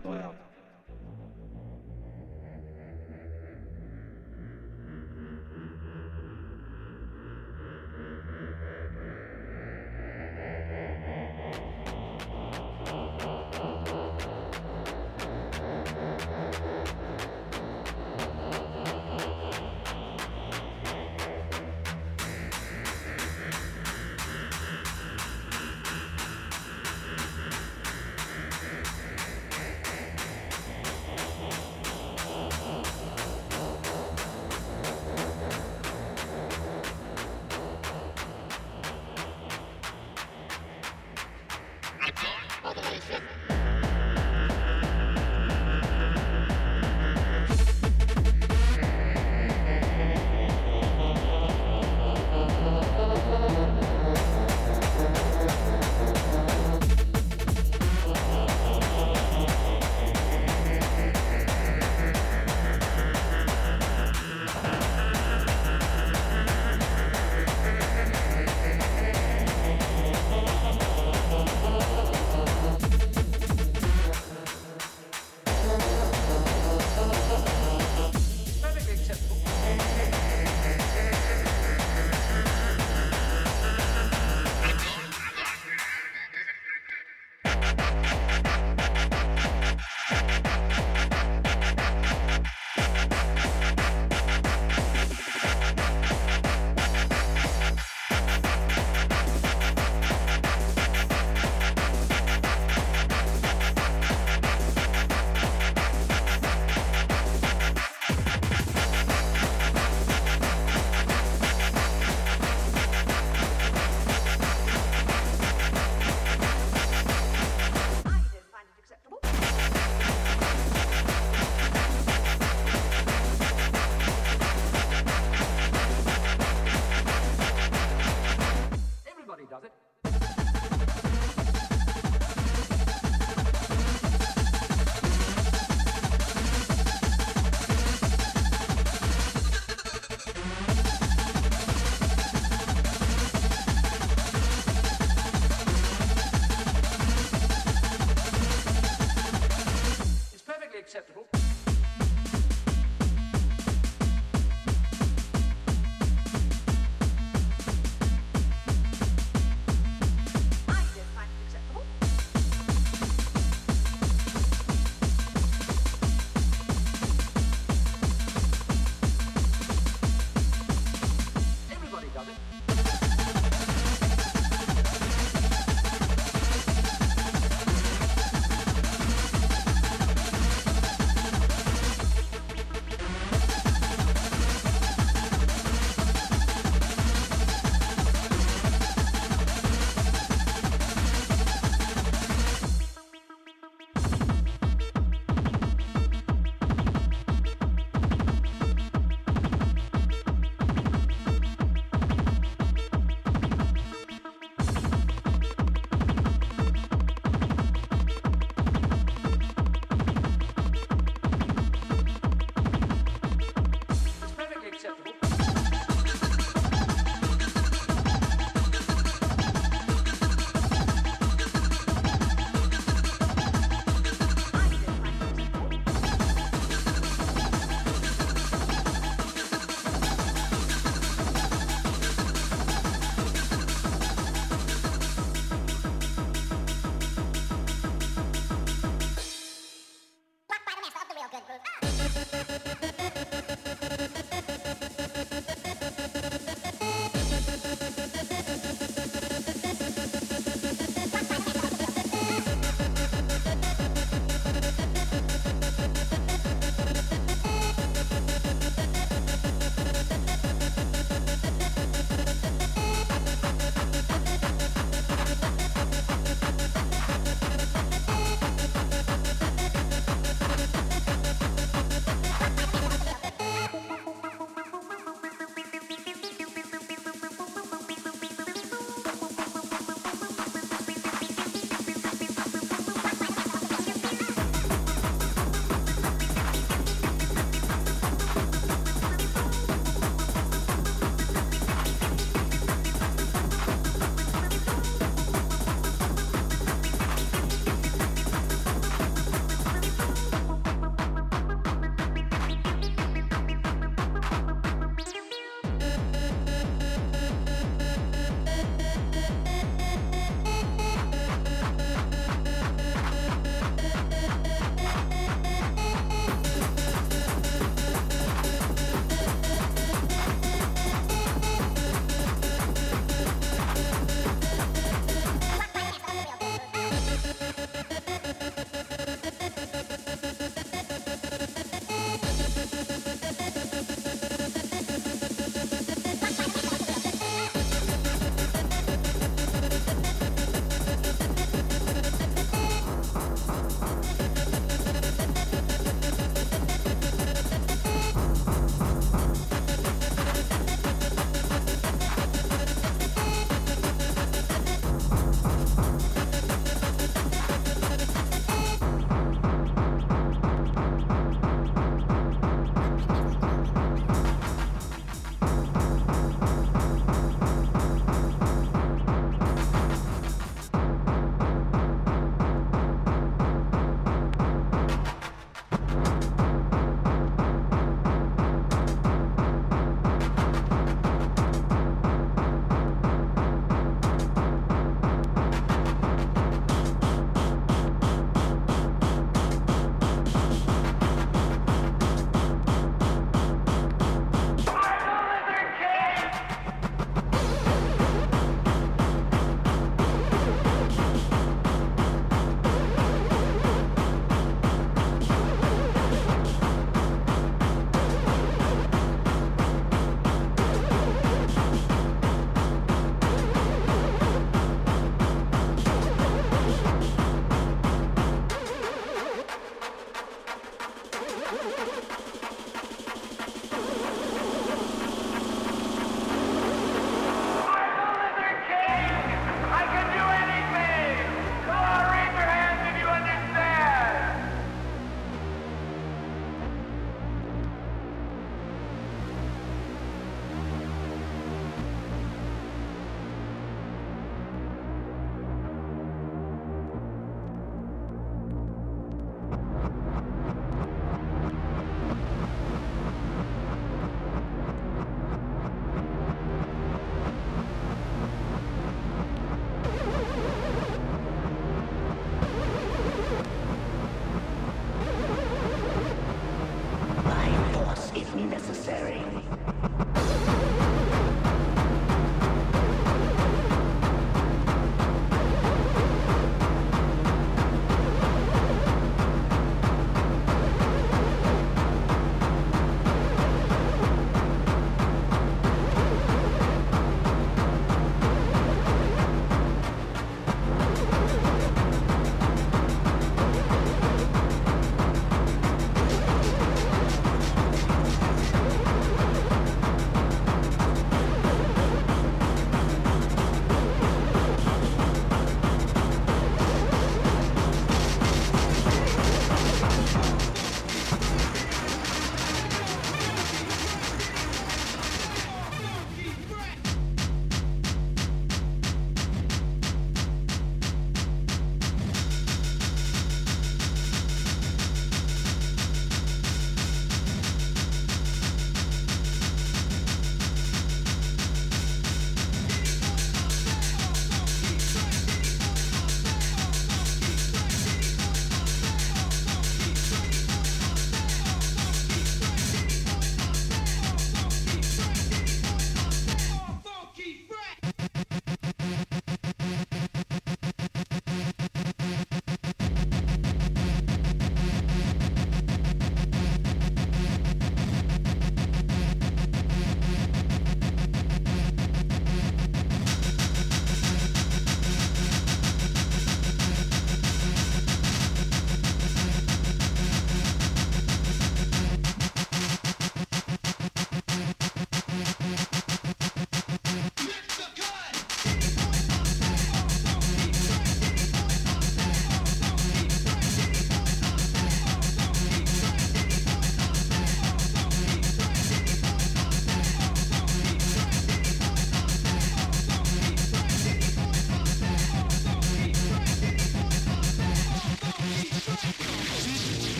都要。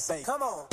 safe. Come on.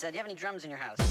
Do you have any drums in your house?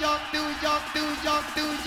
York, New York, New York, New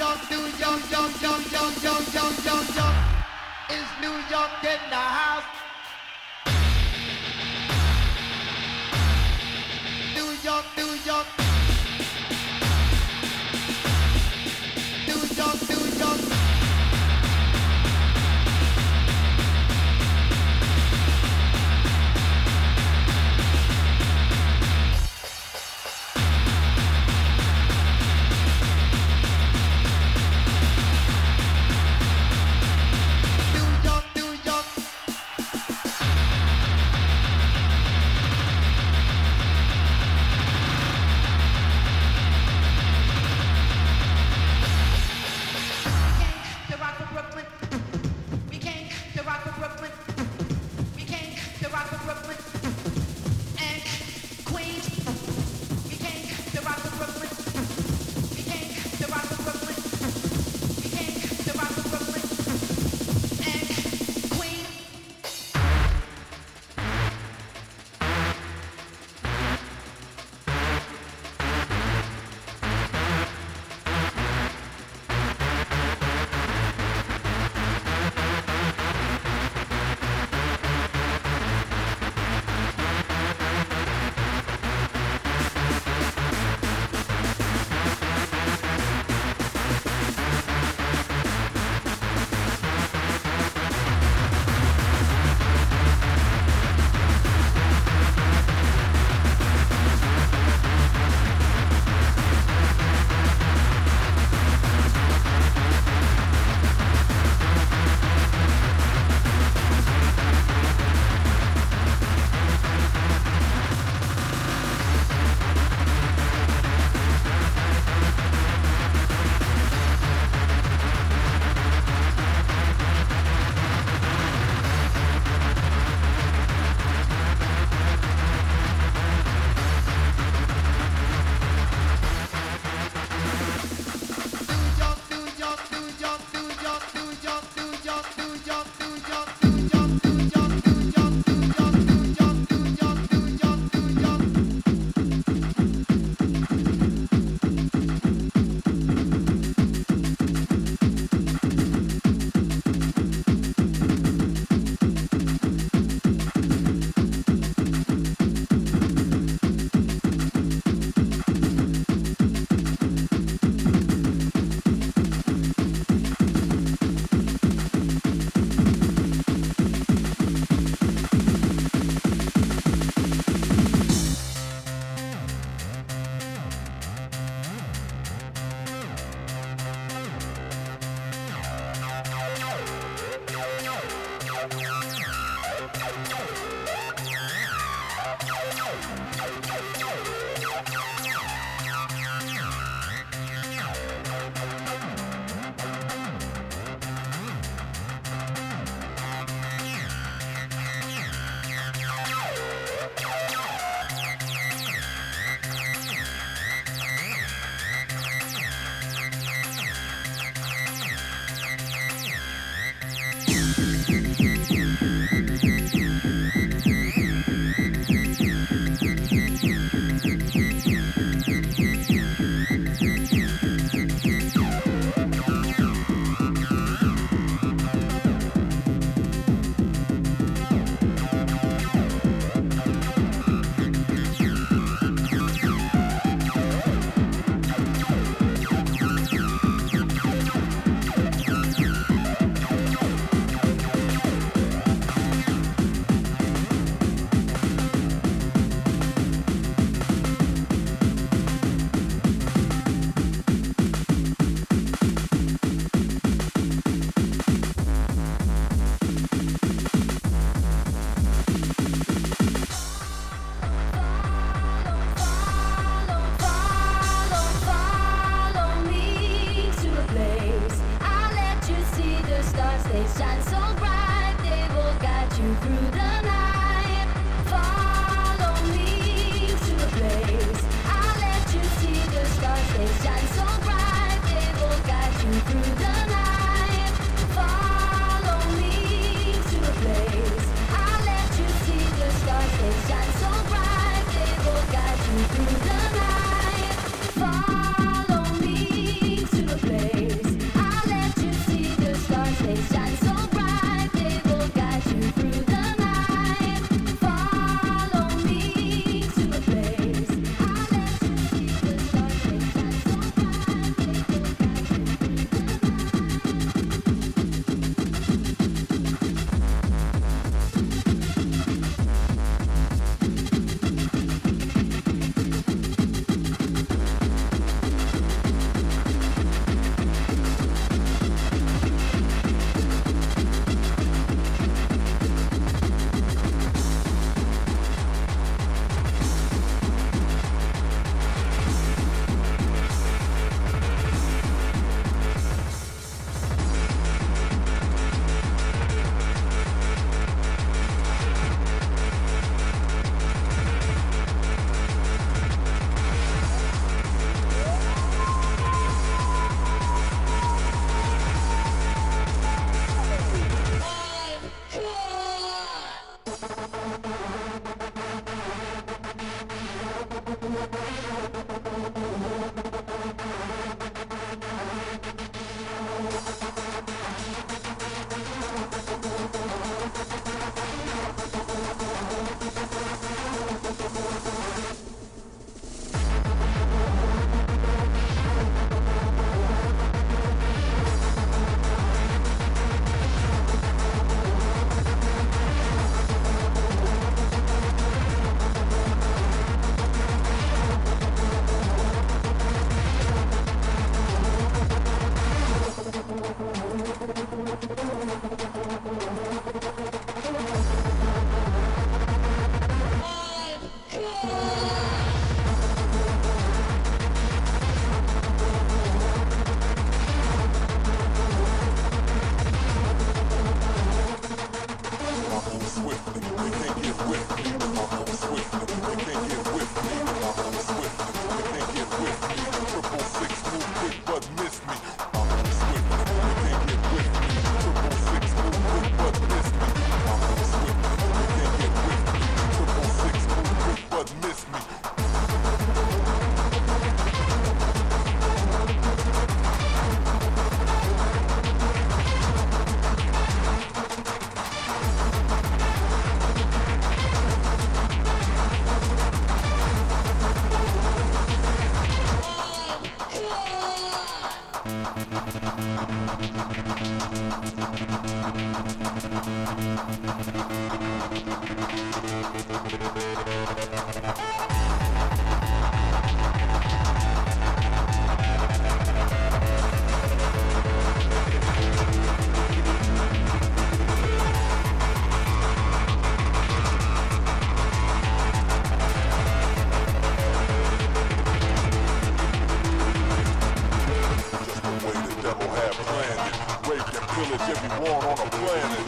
pillage every one on a planet.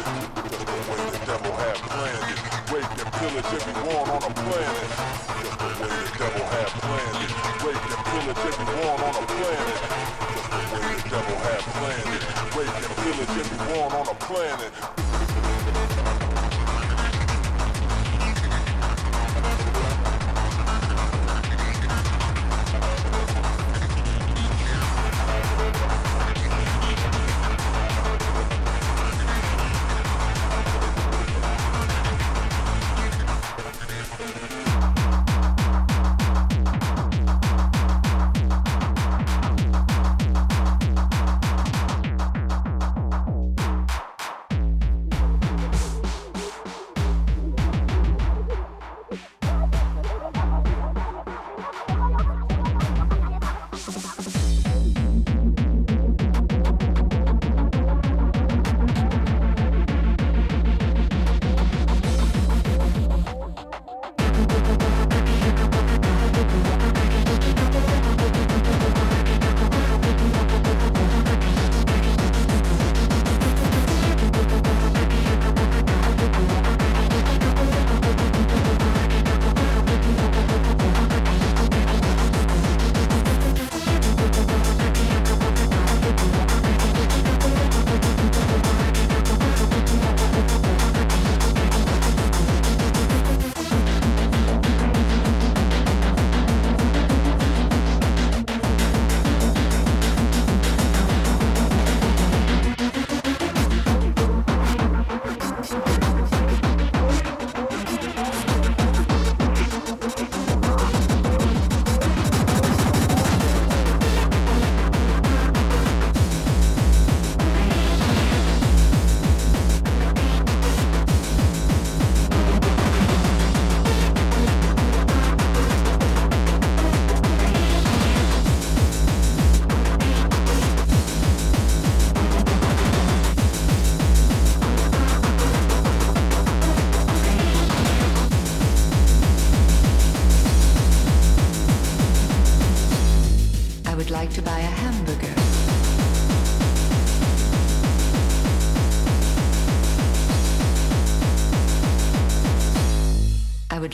Just the way the devil have planned it. Rape and pillage every one on a planet. Just the way the devil have planned it. Rape and pillage every one on a planet. Just the way the devil have planned it. Rape and pillage every one on the planet.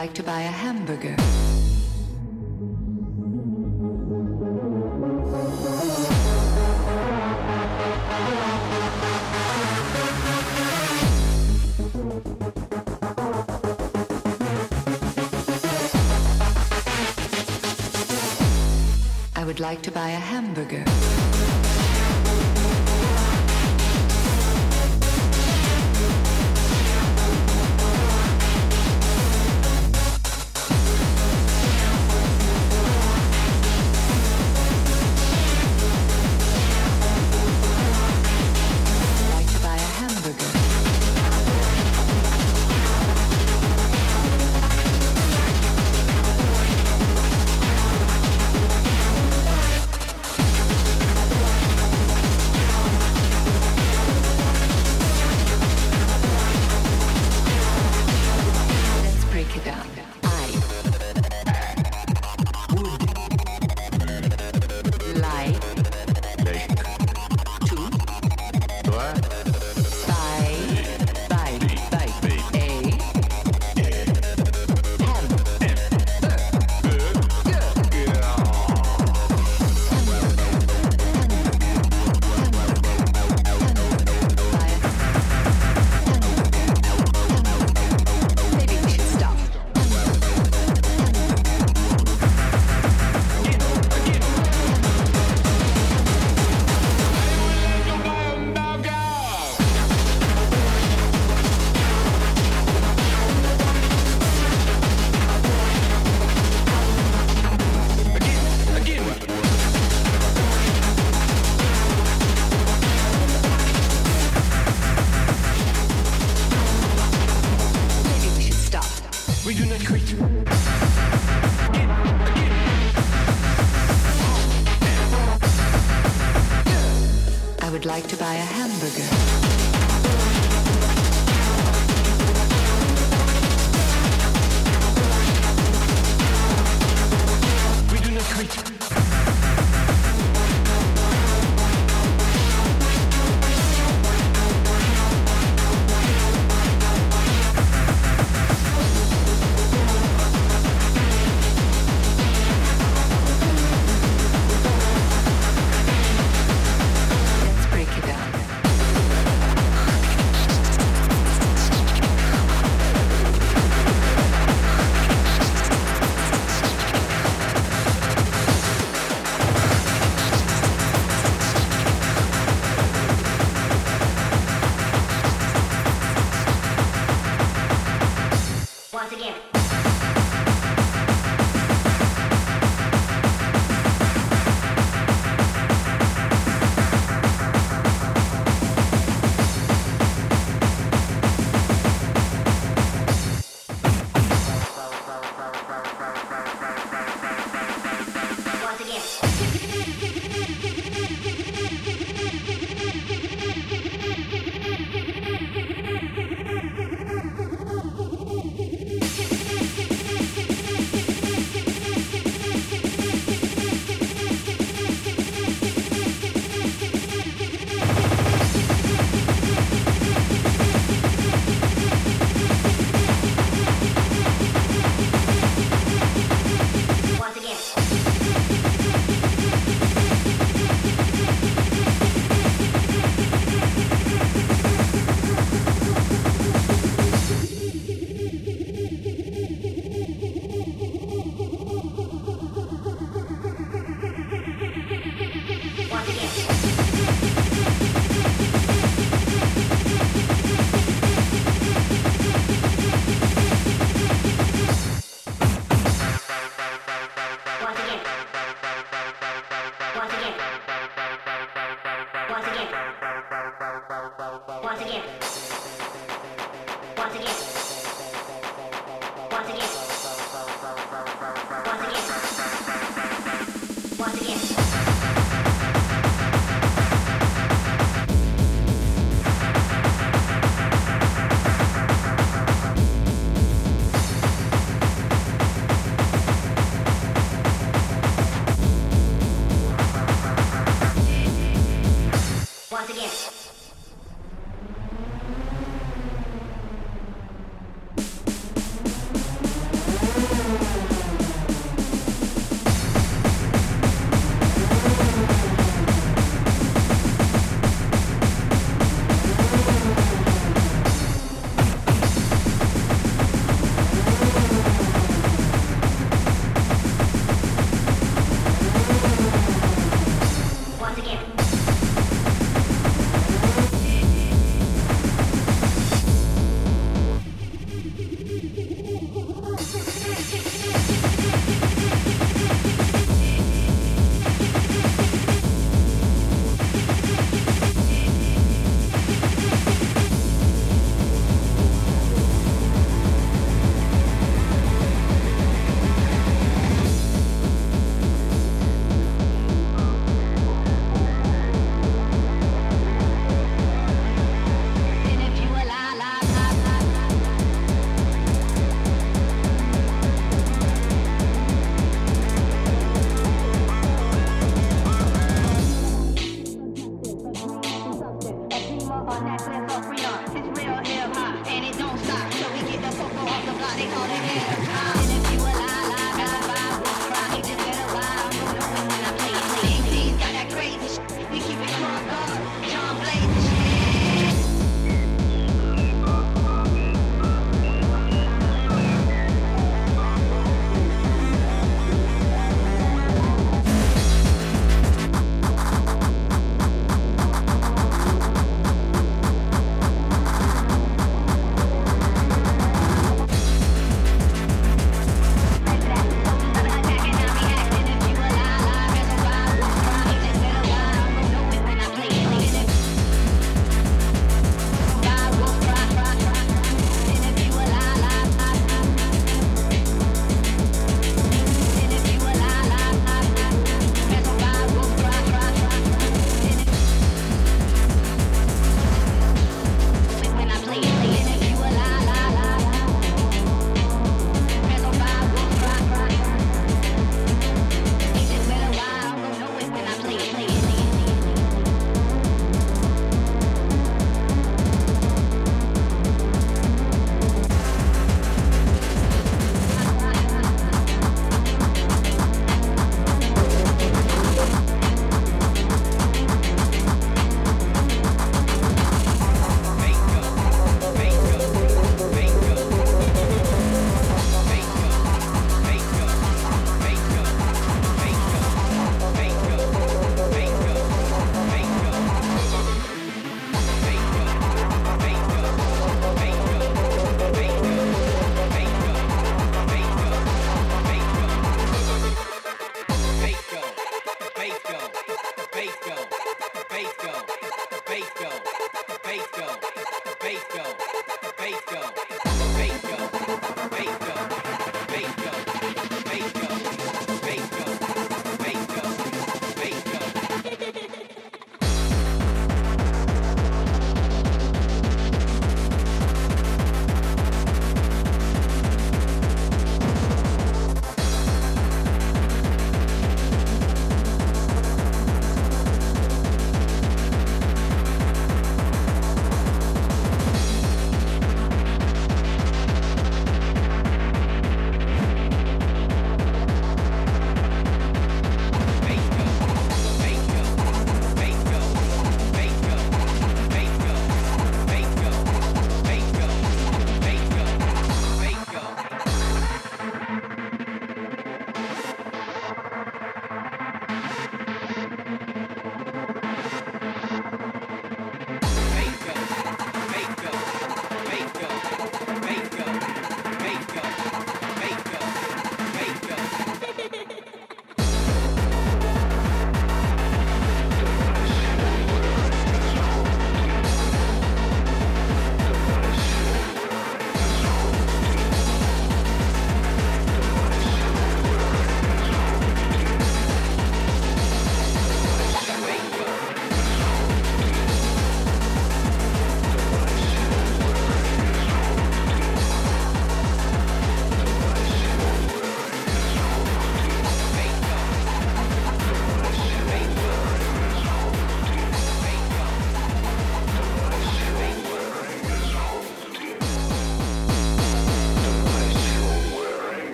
like to buy a hamburger? I would like to buy a hamburger.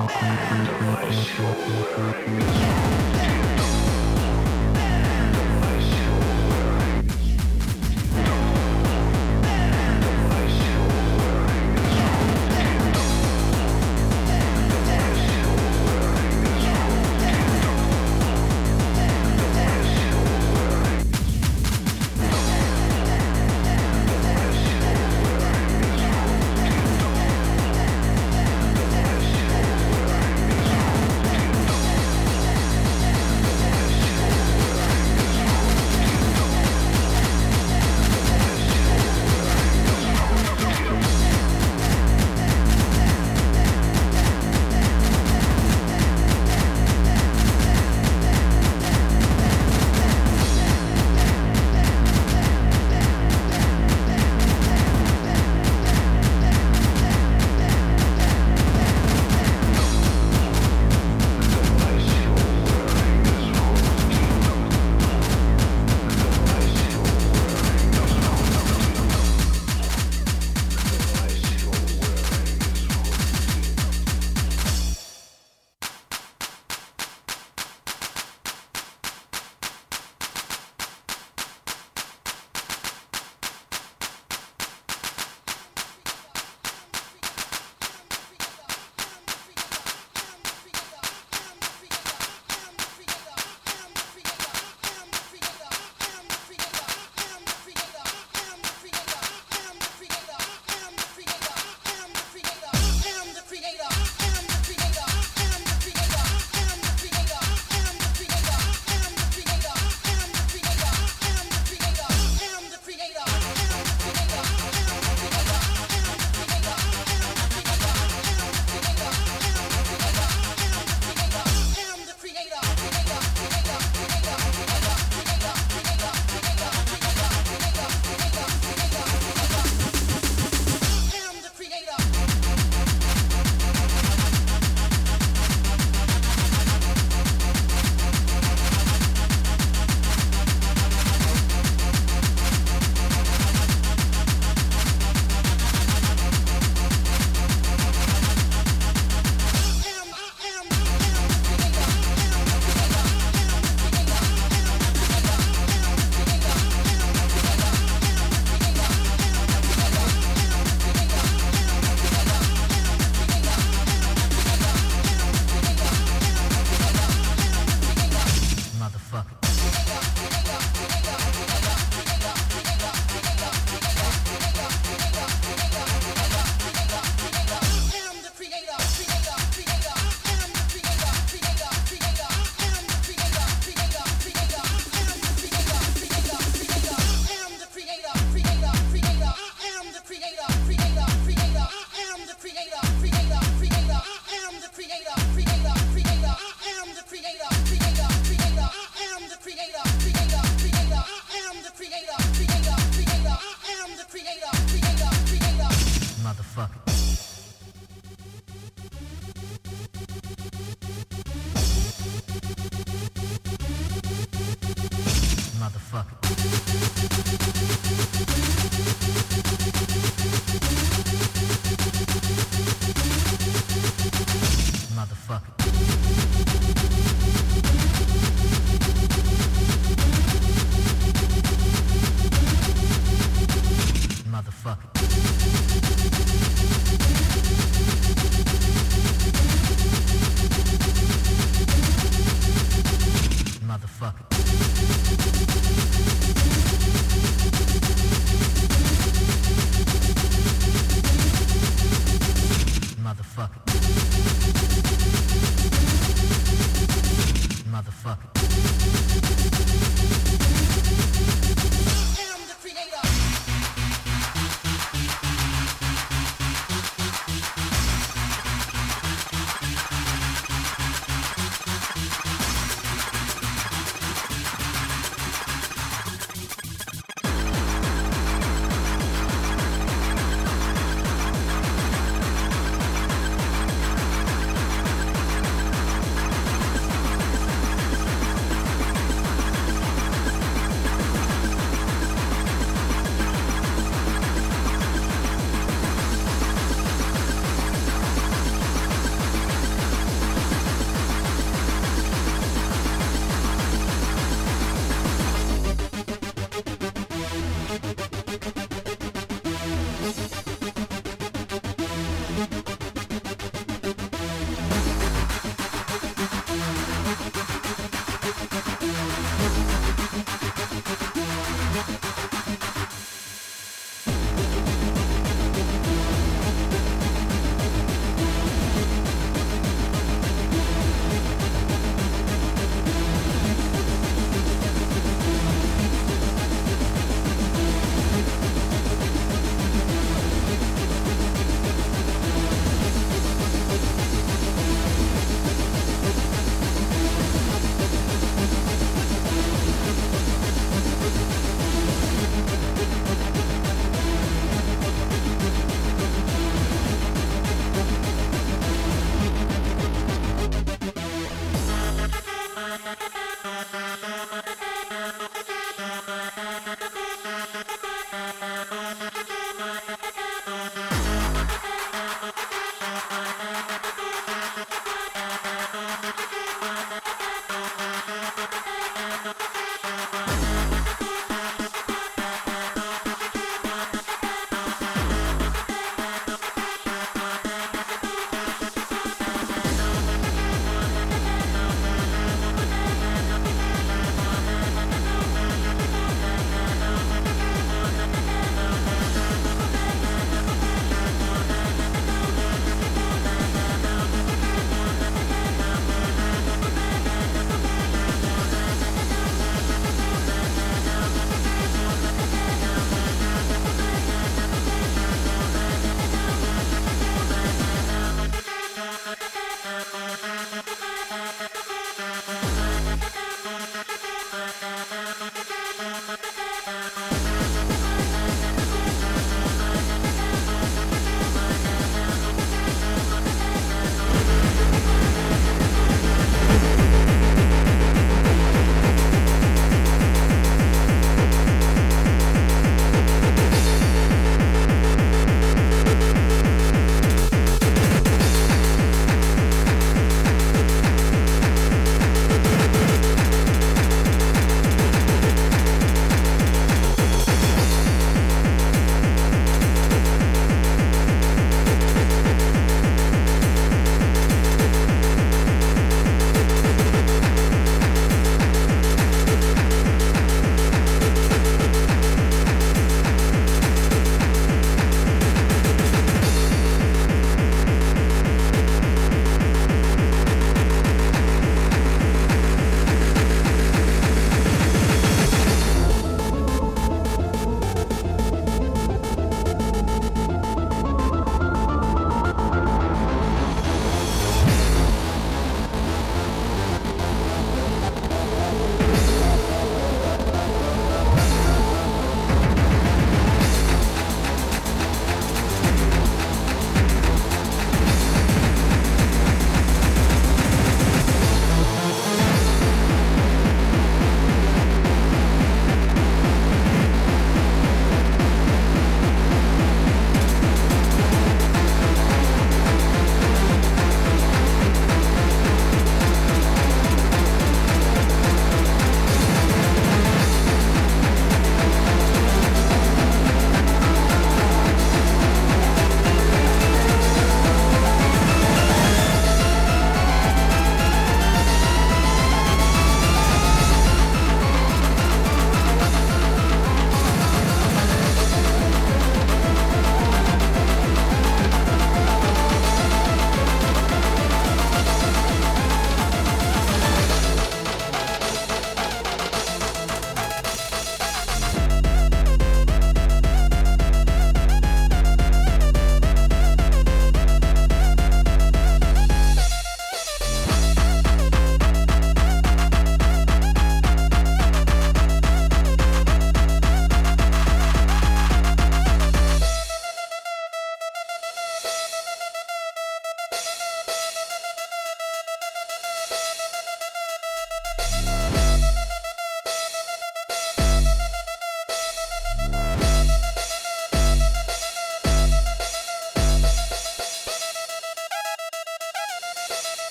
and devices.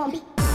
放屁。